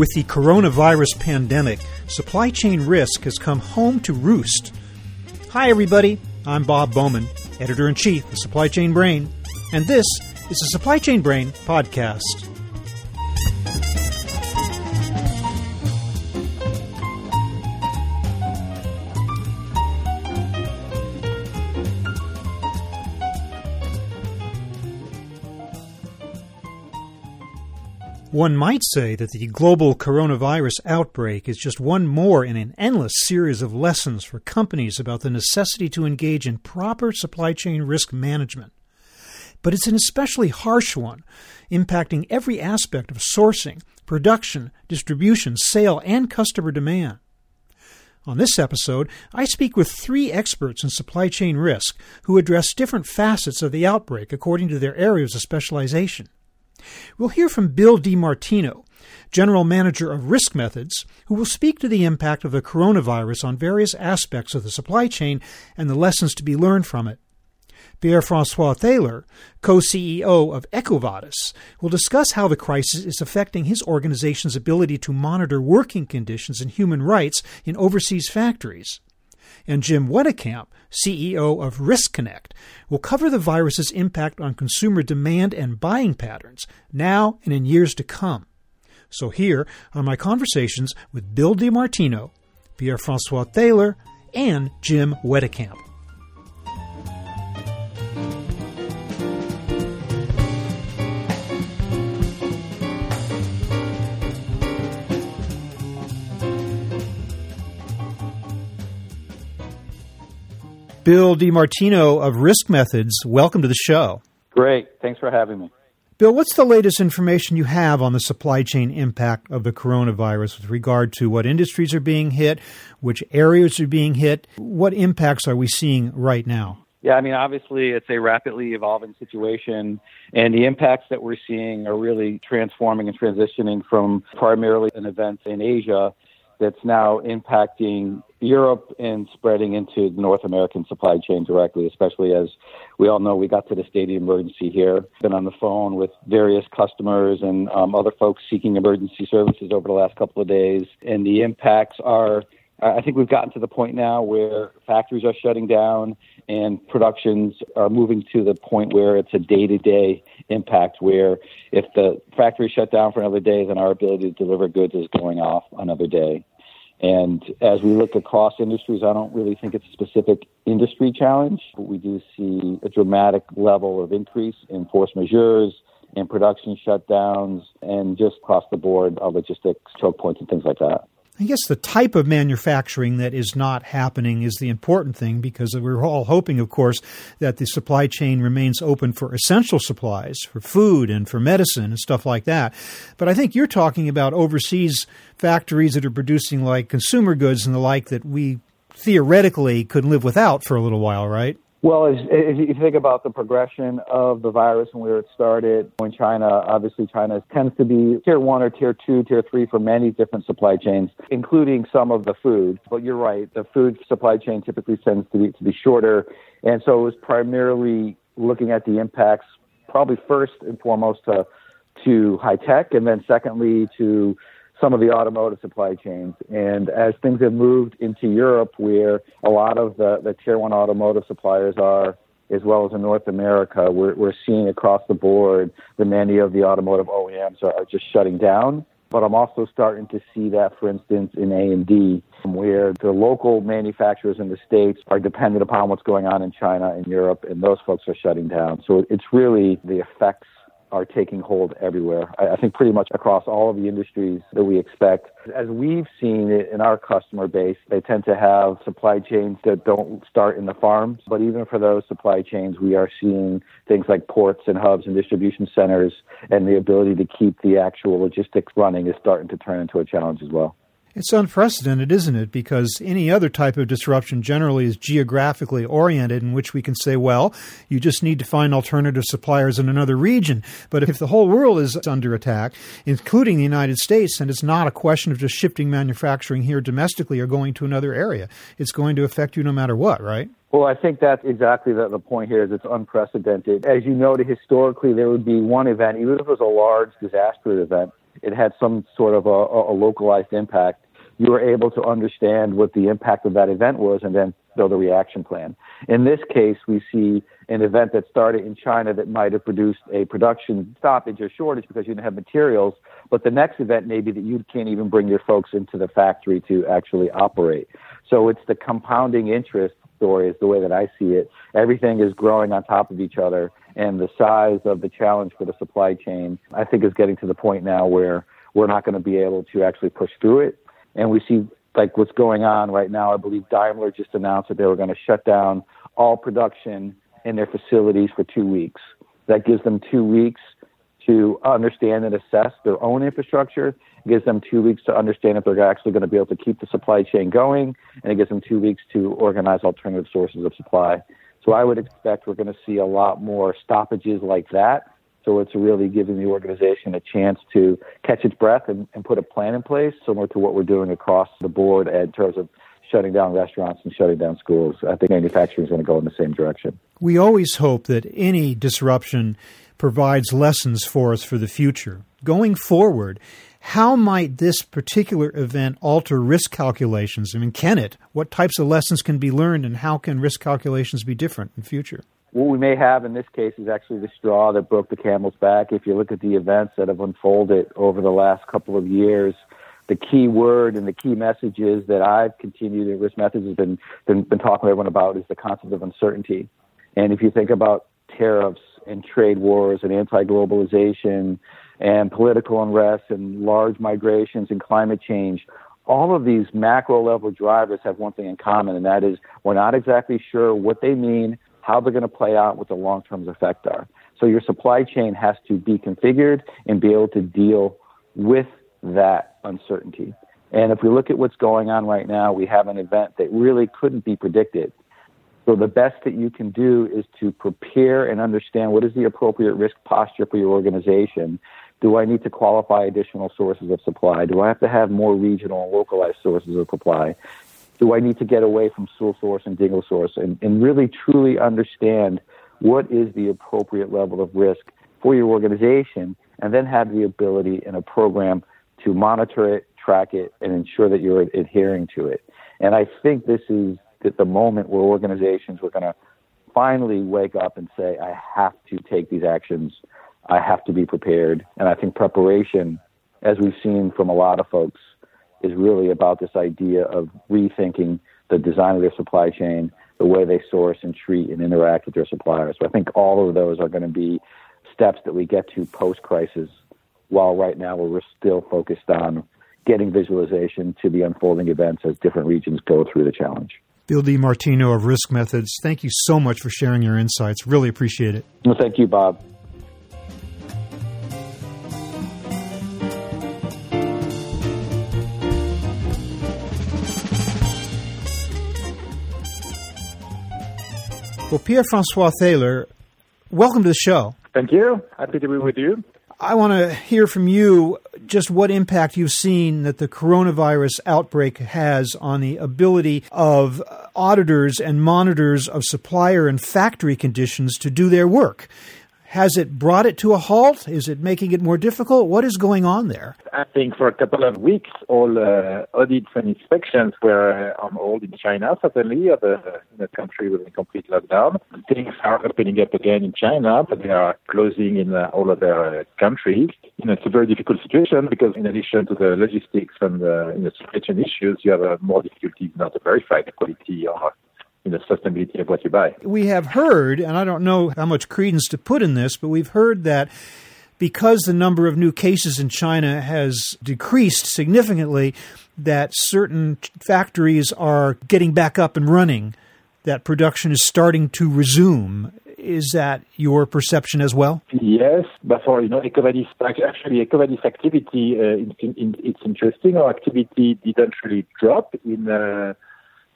With the coronavirus pandemic, supply chain risk has come home to roost. Hi, everybody. I'm Bob Bowman, editor in chief of Supply Chain Brain, and this is the Supply Chain Brain podcast. One might say that the global coronavirus outbreak is just one more in an endless series of lessons for companies about the necessity to engage in proper supply chain risk management. But it's an especially harsh one, impacting every aspect of sourcing, production, distribution, sale, and customer demand. On this episode, I speak with three experts in supply chain risk who address different facets of the outbreak according to their areas of specialization. We'll hear from Bill DiMartino, General Manager of Risk Methods, who will speak to the impact of the coronavirus on various aspects of the supply chain and the lessons to be learned from it. Pierre Francois Thaler, co CEO of EcoVadis, will discuss how the crisis is affecting his organization's ability to monitor working conditions and human rights in overseas factories and Jim Wetekamp, CEO of Riskonnect, will cover the virus's impact on consumer demand and buying patterns now and in years to come. So here are my conversations with Bill DiMartino, Pierre Francois Thaler, and Jim Wetekamp. Bill DiMartino of Risk Methods, welcome to the show. Great. Thanks for having me. Bill, what's the latest information you have on the supply chain impact of the coronavirus with regard to what industries are being hit, which areas are being hit? What impacts are we seeing right now? Yeah, I mean, obviously, it's a rapidly evolving situation, and the impacts that we're seeing are really transforming and transitioning from primarily an event in Asia that's now impacting Europe and spreading into the North American supply chain directly, especially as we all know we got to the state of emergency here. Been on the phone with various customers and um, other folks seeking emergency services over the last couple of days, and the impacts are. I think we've gotten to the point now where factories are shutting down and productions are moving to the point where it's a day to day impact where if the factory shut down for another day, then our ability to deliver goods is going off another day. And as we look across industries, I don't really think it's a specific industry challenge, but we do see a dramatic level of increase in force majeures and production shutdowns and just across the board of logistics choke points and things like that. I guess the type of manufacturing that is not happening is the important thing because we're all hoping, of course, that the supply chain remains open for essential supplies, for food and for medicine and stuff like that. But I think you're talking about overseas factories that are producing like consumer goods and the like that we theoretically could live without for a little while, right? Well, as, if you think about the progression of the virus and where it started in China, obviously China tends to be tier one or tier two, tier three for many different supply chains, including some of the food. But you're right, the food supply chain typically tends to be, to be shorter. And so it was primarily looking at the impacts, probably first and foremost to, to high tech, and then secondly to some of the automotive supply chains. And as things have moved into Europe, where a lot of the, the tier one automotive suppliers are, as well as in North America, we're, we're seeing across the board that many of the automotive OEMs are, are just shutting down. But I'm also starting to see that, for instance, in A&D, where the local manufacturers in the States are dependent upon what's going on in China and Europe, and those folks are shutting down. So it's really the effects are taking hold everywhere. I, I, think pretty much across all of the industries that we expect. As we've seen it in our customer base, they tend to have supply chains that don't start in the farms. But even for those supply chains, we are seeing things like ports and hubs and distribution centers and the ability to keep the actual logistics running is starting to turn into a challenge as well. It's unprecedented, isn't it? Because any other type of disruption generally is geographically oriented, in which we can say, well, you just need to find alternative suppliers in another region. But if the whole world is under attack, including the United States, and it's not a question of just shifting manufacturing here domestically or going to another area, it's going to affect you no matter what, right? Well, I think that's exactly the, the point here is it's unprecedented. As you noted, historically, there would be one event, even if it was a large disaster event, it had some sort of a, a localized impact, you were able to understand what the impact of that event was and then build a reaction plan. In this case, we see an event that started in China that might have produced a production stoppage or shortage because you didn't have materials, but the next event may be that you can't even bring your folks into the factory to actually operate. So it's the compounding interest story is the way that I see it. Everything is growing on top of each other, and the size of the challenge for the supply chain, I think, is getting to the point now where we're not going to be able to actually push through it. And we see like what's going on right now. I believe Daimler just announced that they were going to shut down all production in their facilities for two weeks. That gives them two weeks to understand and assess their own infrastructure. It gives them two weeks to understand if they're actually going to be able to keep the supply chain going, and it gives them two weeks to organize alternative sources of supply. So I would expect we're going to see a lot more stoppages like that. So it's really giving the organization a chance to catch its breath and, and put a plan in place, similar to what we're doing across the board in terms of shutting down restaurants and shutting down schools. I think manufacturing is going to go in the same direction. We always hope that any disruption provides lessons for us for the future. Going forward, how might this particular event alter risk calculations? I mean, can it? What types of lessons can be learned, and how can risk calculations be different in future? What we may have in this case is actually the straw that broke the camel's back. If you look at the events that have unfolded over the last couple of years, the key word and the key messages that I've continued in risk methods has been, been, been talking to everyone about is the concept of uncertainty. And if you think about tariffs and trade wars and anti-globalization and political unrest and large migrations and climate change, all of these macro level drivers have one thing in common, and that is we're not exactly sure what they mean, how they're going to play out, what the long term effects are. So your supply chain has to be configured and be able to deal with that uncertainty. And if we look at what's going on right now, we have an event that really couldn't be predicted. So the best that you can do is to prepare and understand what is the appropriate risk posture for your organization. Do I need to qualify additional sources of supply? Do I have to have more regional and localized sources of supply? Do I need to get away from sole source and single source and, and really truly understand what is the appropriate level of risk for your organization and then have the ability in a program to monitor it, track it, and ensure that you're adhering to it. And I think this is at the moment where organizations are going to finally wake up and say, I have to take these actions. I have to be prepared. And I think preparation, as we've seen from a lot of folks, is really about this idea of rethinking the design of their supply chain, the way they source and treat and interact with their suppliers. So I think all of those are going to be steps that we get to post crisis, while right now we're still focused on getting visualization to the unfolding events as different regions go through the challenge. Bill DiMartino of Risk Methods, thank you so much for sharing your insights. Really appreciate it. Well, thank you, Bob. Well, Pierre Francois Thaler, welcome to the show. Thank you. Happy to be with you. I want to hear from you just what impact you've seen that the coronavirus outbreak has on the ability of uh, auditors and monitors of supplier and factory conditions to do their work. Has it brought it to a halt? Is it making it more difficult? What is going on there? I think for a couple of weeks, all uh, audits and inspections were uh, on hold in China, certainly, of the, the country with a complete lockdown. Things are opening up again in China, but they are closing in uh, all other uh, countries. You know, it's a very difficult situation because in addition to the logistics and the you know, supply chain issues, you have uh, more difficulties now to verify the quality or in the sustainability of what you buy. We have heard, and I don't know how much credence to put in this, but we've heard that because the number of new cases in China has decreased significantly, that certain factories are getting back up and running, that production is starting to resume. Is that your perception as well? Yes, but for you know, EcoVadis actually EcoVadis activity, uh, in, in, it's interesting. Our activity didn't really drop in. Uh,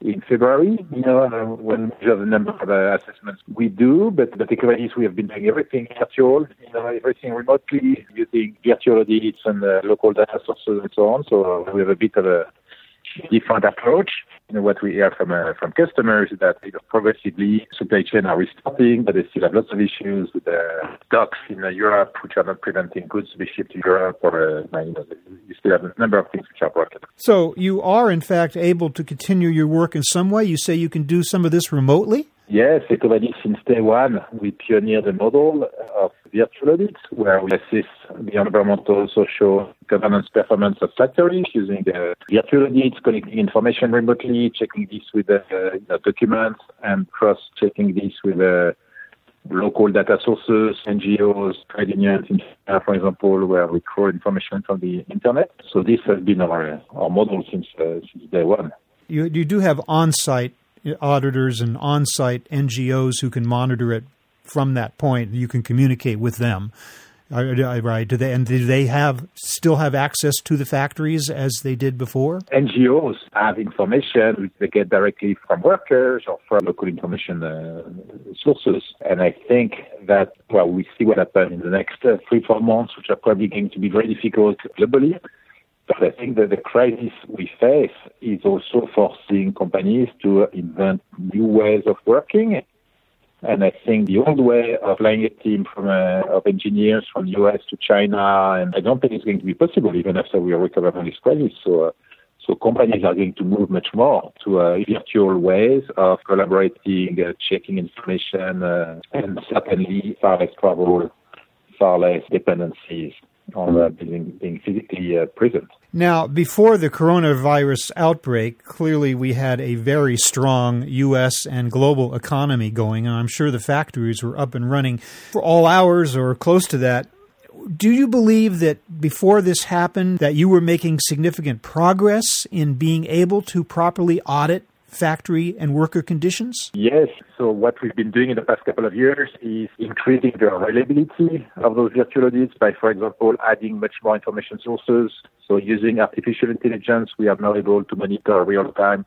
in February, you know, uh, when we measure the number of uh, assessments we do, but but EcoVadis, we have been doing everything virtual, you know, everything remotely using virtual audits and uh, local data sources and so on. So we have a bit of a different approach. You know, what we hear from uh, from customers is that you know, progressively supply chain are restarting, but they still have lots of issues with the stocks in uh, Europe, which are not preventing goods to be shipped to Europe, or uh, you know, you still have a number of things which are broken. So you are, in fact, able to continue your work in some way. You say you can do some of this remotely. Yes, EcoVadis since day one, we pioneered the model of virtual audits where we assist the environmental, social, governance performance of factories using the virtual audits, collecting information remotely, checking this with the uh, documents, and cross-checking this with the uh, local data sources, NGOs, trade unions, for example, where we crawl information from the internet. So this has been our, our model since, uh, since day one. You, you do have on-site auditors and on site NGOs who can monitor it from that point. You can communicate with them. Right? Do they and do they have still have access to the factories as they did before? NGOs have information which they get directly from workers or from local information uh, sources, and I think that well, we see what happens in the next uh, three four months, which are probably going to be very difficult globally. But I think that the crisis we face is also forcing companies to invent new ways of working. And I think the old way of flying a team from uh, of engineers from the US to China, and I don't think it's going to be possible even after we recover from this crisis. So, uh, so companies are going to move much more to uh, virtual ways of collaborating, uh, checking information, uh, and certainly far less travel, far less dependencies on uh, being, being physically uh, present. Now, before the coronavirus outbreak, clearly we had a very strong U.S. and global economy going, and I'm sure the factories were up and running for all hours or close to that. Do you believe that before this happened that you were making significant progress in being able to properly audit factory and worker conditions? Yes. So what we've been doing in the past couple of years is increasing the reliability of those virtual audits by, for example, adding much more information sources. So using artificial intelligence, we are now able to monitor real time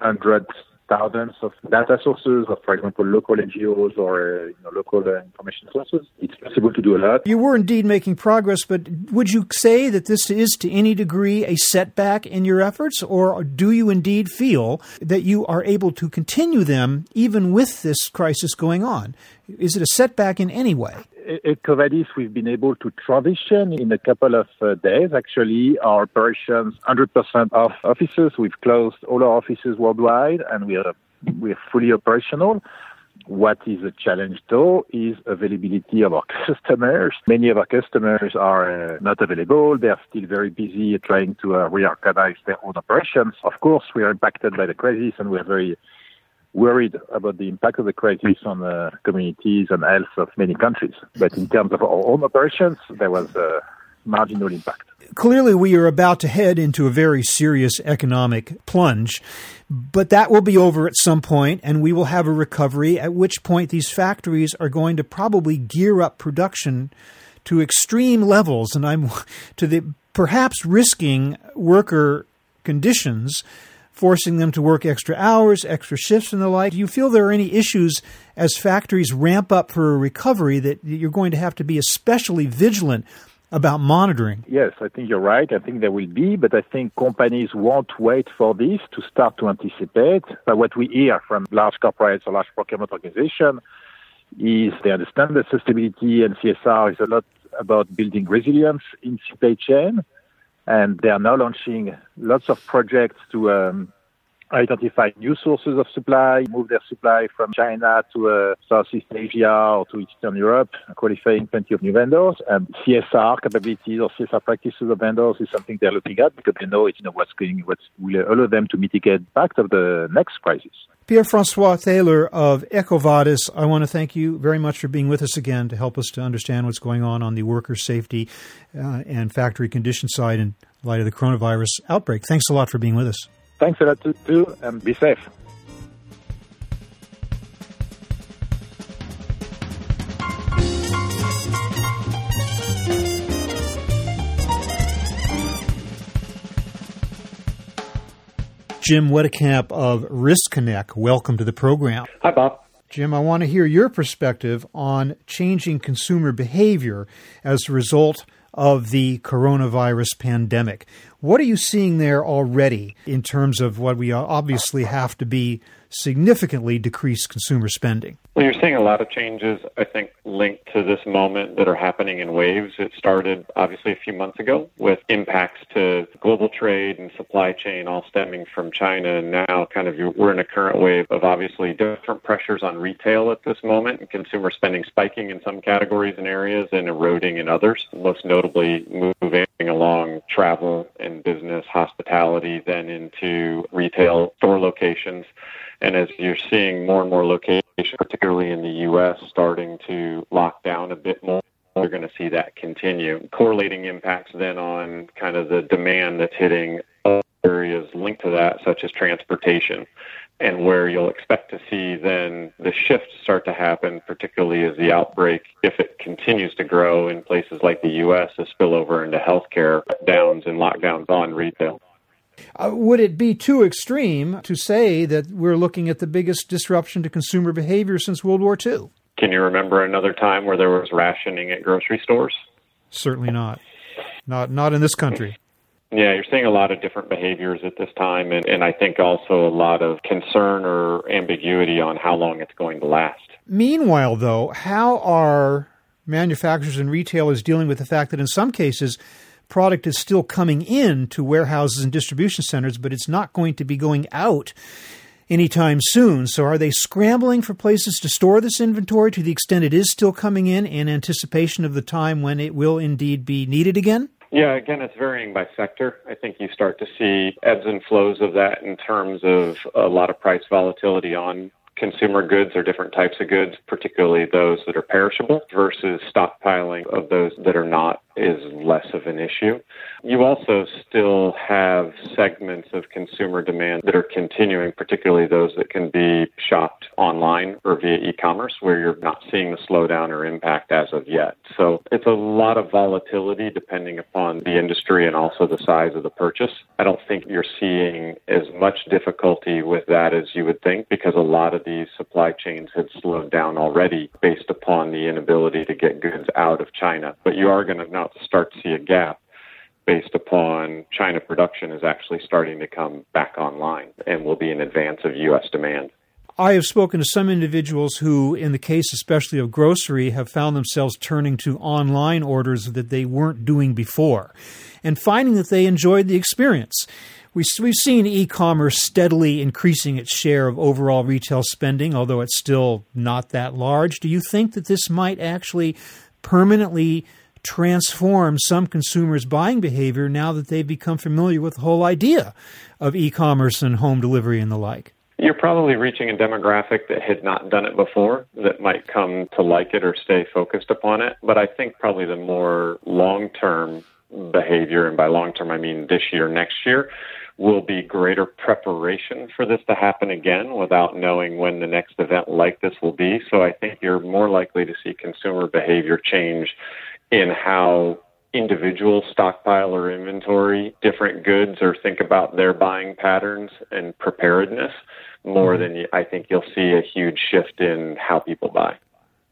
hundreds thousands of data sources of, for example, local NGOs or uh, you know, local uh, information sources. It's possible to do a lot. You were indeed making progress, but would you say that this is to any degree a setback in your efforts, or do you indeed feel that you are able to continue them even with this crisis going on? Is it a setback in any way? At we've been able to transition in a couple of uh, days. Actually, our operations, 100% of offices. We've closed all our offices worldwide, and we are we are fully operational. What is a challenge, though, is availability of our customers. Many of our customers are uh, not available. They are still very busy trying to uh, reorganize their own operations. Of course, we are impacted by the crisis, and we are very worried about the impact of the crisis on the communities and health of many countries. But in terms of our own operations, there was a marginal impact. Clearly, we are about to head into a very serious economic plunge, but that will be over at some point, and we will have a recovery, at which point these factories are going to probably gear up production to extreme levels, and I'm to the perhaps risking worker conditions forcing them to work extra hours, extra shifts, and the like. Do you feel there are any issues as factories ramp up for a recovery that you're going to have to be especially vigilant about monitoring? Yes, I think you're right. I think there will be, but I think companies won't wait for this to start to anticipate. But what we hear from large corporates or large procurement organizations is they understand that sustainability and CSR is a lot about building resilience in supply chain and they are now launching lots of projects to um, identify new sources of supply, move their supply from China to uh, Southeast Asia or to Eastern Europe, qualifying plenty of new vendors. And CSR capabilities or CSR practices of vendors is something they're looking at because they know it's you know what's going, what will allow them to mitigate impact of the next crisis. Pierre Francois Thaler of EcoVadis, I want to thank you very much for being with us again to help us to understand what's going on on the worker safety uh, and factory condition side in light of the coronavirus outbreak. Thanks a lot for being with us. Thanks a lot, too, and be safe. Jim Wetekamp of Riskonnect. Welcome to the program. Hi, Bob. Jim, I want to hear your perspective on changing consumer behavior as a result of the coronavirus pandemic. What are you seeing there already in terms of what we obviously have to be significantly decreased consumer spending? Well, you're seeing a lot of changes, I think, linked to this moment that are happening in waves. It started obviously a few months ago with impacts to global trade and supply chain all stemming from China. And now, kind of, we're in a current wave of obviously different pressures on retail at this moment and consumer spending spiking in some categories and areas and eroding in others, most notably moving travel and business, hospitality, then into retail store locations. And as you're seeing more and more locations, particularly in the U.S., starting to lock down a bit more, you're going to see that continue. Correlating impacts then on kind of the demand that's hitting areas linked to that, such as transportation and where you'll expect to see then the shift start to happen, particularly as the outbreak, if it continues to grow in places like the U.S., to spill over into healthcare downs and lockdowns on retail. Uh, would it be too extreme to say that we're looking at the biggest disruption to consumer behavior since World War II? Can you remember another time where there was rationing at grocery stores? Certainly not. Not not in this country. Yeah, you're seeing a lot of different behaviors at this time, and, and I think also a lot of concern or ambiguity on how long it's going to last. Meanwhile, though, how are manufacturers and retailers dealing with the fact that in some cases, product is still coming in to warehouses and distribution centers, but it's not going to be going out anytime soon. So, are they scrambling for places to store this inventory to the extent it is still coming in in anticipation of the time when it will indeed be needed again? Yeah, again, it's varying by sector. I think you start to see ebbs and flows of that in terms of a lot of price volatility on consumer goods or different types of goods, particularly those that are perishable, versus stockpiling of those that are not is less of an issue. You also still have segments of consumer demand that are continuing, particularly those that can be shopped online or via e-commerce where you're not seeing the slowdown or impact as of yet. So it's a lot of volatility depending upon the industry and also the size of the purchase. I don't think you're seeing as much difficulty with that as you would think because a lot of these supply chains had slowed down already based upon the inability to get goods out of China. But you are going to now start to see a gap based upon China production is actually starting to come back online and will be in advance of U.S. demand. I have spoken to some individuals who, in the case especially of grocery, have found themselves turning to online orders that they weren't doing before and finding that they enjoyed the experience. We've seen e commerce steadily increasing its share of overall retail spending, although it's still not that large. Do you think that this might actually permanently transform some consumers' buying behavior now that they've become familiar with the whole idea of e commerce and home delivery and the like? You're probably reaching a demographic that had not done it before that might come to like it or stay focused upon it. But I think probably the more long term behavior, and by long term I mean this year, next year, will be greater preparation for this to happen again without knowing when the next event like this will be. So I think you're more likely to see consumer behavior change in how individual stockpile or inventory different goods or think about their buying patterns and preparedness more mm-hmm. than I think you'll see a huge shift in how people buy.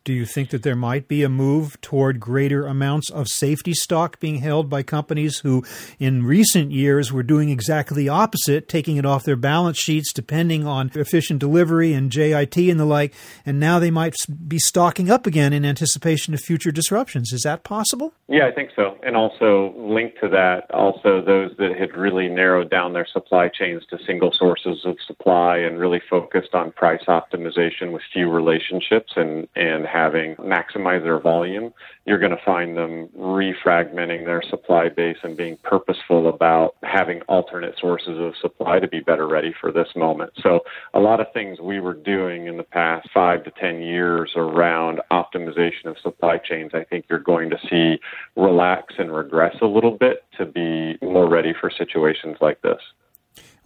Do you think that there might be a move toward greater amounts of safety stock being held by companies who, in recent years, were doing exactly the opposite, taking it off their balance sheets, depending on efficient delivery and JIT and the like, and now they might be stocking up again in anticipation of future disruptions? Is that possible? Yeah, I think so. And also linked to that, also those that had really narrowed down their supply chains to single sources of supply and really focused on price optimization with few relationships and, and having maximize their volume, you're going to find them refragmenting their supply base and being purposeful about having alternate sources of supply to be better ready for this moment. So, a lot of things we were doing in the past five to 10 years around optimization of supply chains, I think you're going to see relax and regress a little bit to be more ready for situations like this.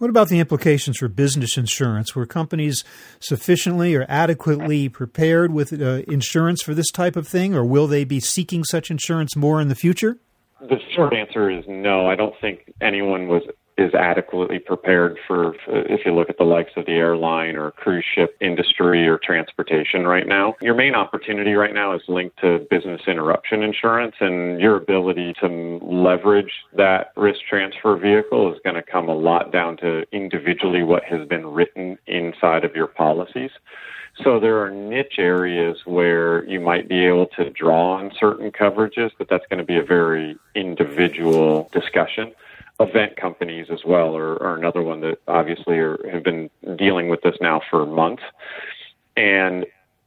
What about the implications for business insurance? Were companies sufficiently or adequately prepared with uh, insurance for this type of thing, or will they be seeking such insurance more in the future? The short answer is no. I don't think anyone was is adequately prepared for, if you look at the likes of the airline or cruise ship industry or transportation right now. Your main opportunity right now is linked to business interruption insurance, and your ability to leverage that risk transfer vehicle is going to come a lot down to individually what has been written inside of your policies. So there are niche areas where you might be able to draw on certain coverages, but that's going to be a very individual discussion event companies as well are, are another one that obviously are, have been dealing with this now for months. And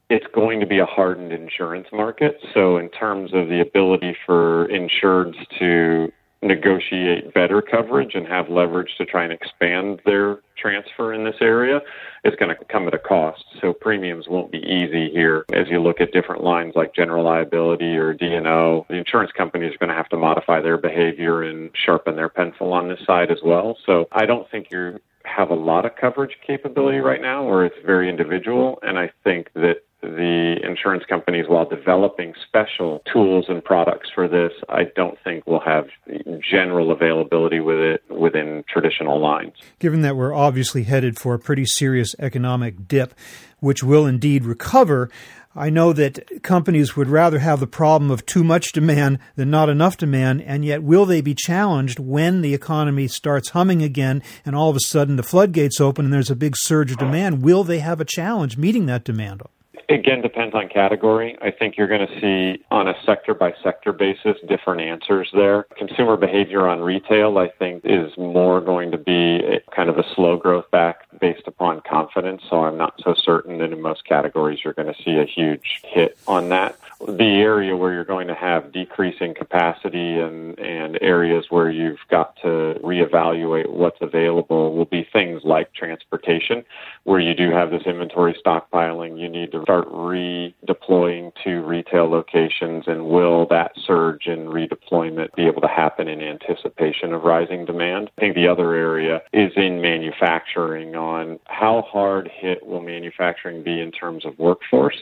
it's going to be a hardened insurance market. So, in terms of the ability for insureds to negotiate better coverage and have leverage to try and expand their transfer in this area it's going to come at a cost. So premiums won't be easy here as you look at different lines like general liability or D&O. The insurance companies are going to have to modify their behavior and sharpen their pencil on this side as well. So I don't think you have a lot of coverage capability right now or it's very individual and I think that the insurance companies, while developing special tools and products for this, I don't think will have general availability with it within traditional lines. Given that we're obviously headed for a pretty serious economic dip, which will indeed recover, I know that companies would rather have the problem of too much demand than not enough demand, and yet will they be challenged when the economy starts humming again and all of a sudden the floodgates open and there's a big surge of demand? Will they have a challenge meeting that demand? Again, depends on category. I think you're going to see on a sector by sector basis different answers there. Consumer behavior on retail, I think, is more going to be kind of a slow growth back based upon confidence. So I'm not so certain that in most categories you're going to see a huge hit on that the area where you're going to have decreasing capacity and, and areas where you've got to reevaluate what's available will be things like transportation, where you do have this inventory stockpiling. You need to start redeploying to retail locations, and will that surge in redeployment be able to happen in anticipation of rising demand? I think the other area is in manufacturing on how hard hit will manufacturing be in terms of workforce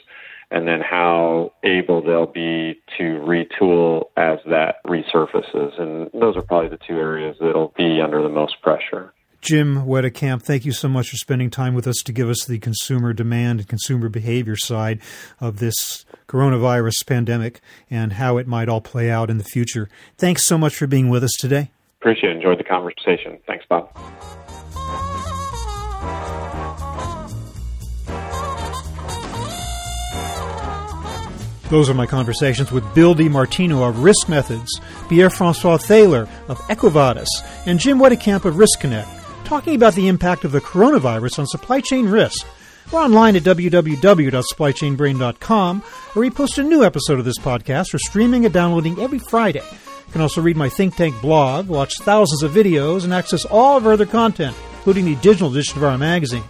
and then how able they'll be to retool as that resurfaces. And those are probably the two areas that'll be under the most pressure. Jim Wetekamp, thank you so much for spending time with us to give us the consumer demand and consumer behavior side of this coronavirus pandemic and how it might all play out in the future. Thanks so much for being with us today. Appreciate it. Enjoyed the conversation. Thanks, Bob. Those are my conversations with Bill DiMartino of Risk Methods, Pierre Francois Thaler of EcoVadis, and Jim Wetekamp of Riskonnect, talking about the impact of the coronavirus on supply chain risk. We're online at www.supplychainbrain.com, where we post a new episode of this podcast for streaming and downloading every Friday. You can also read my think tank blog, watch thousands of videos, and access all of our other content, including the digital edition of our magazine.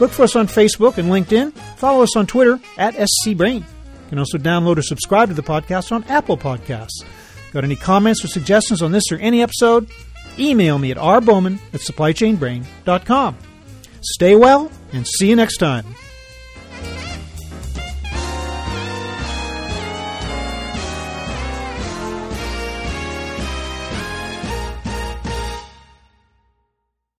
Look for us on Facebook and LinkedIn. Follow us on Twitter at SCBrain can also download or subscribe to the podcast on Apple Podcasts. Got any comments or suggestions on this or any episode? Email me at rbowman at supplychainbrain.com. Stay well and see you next time.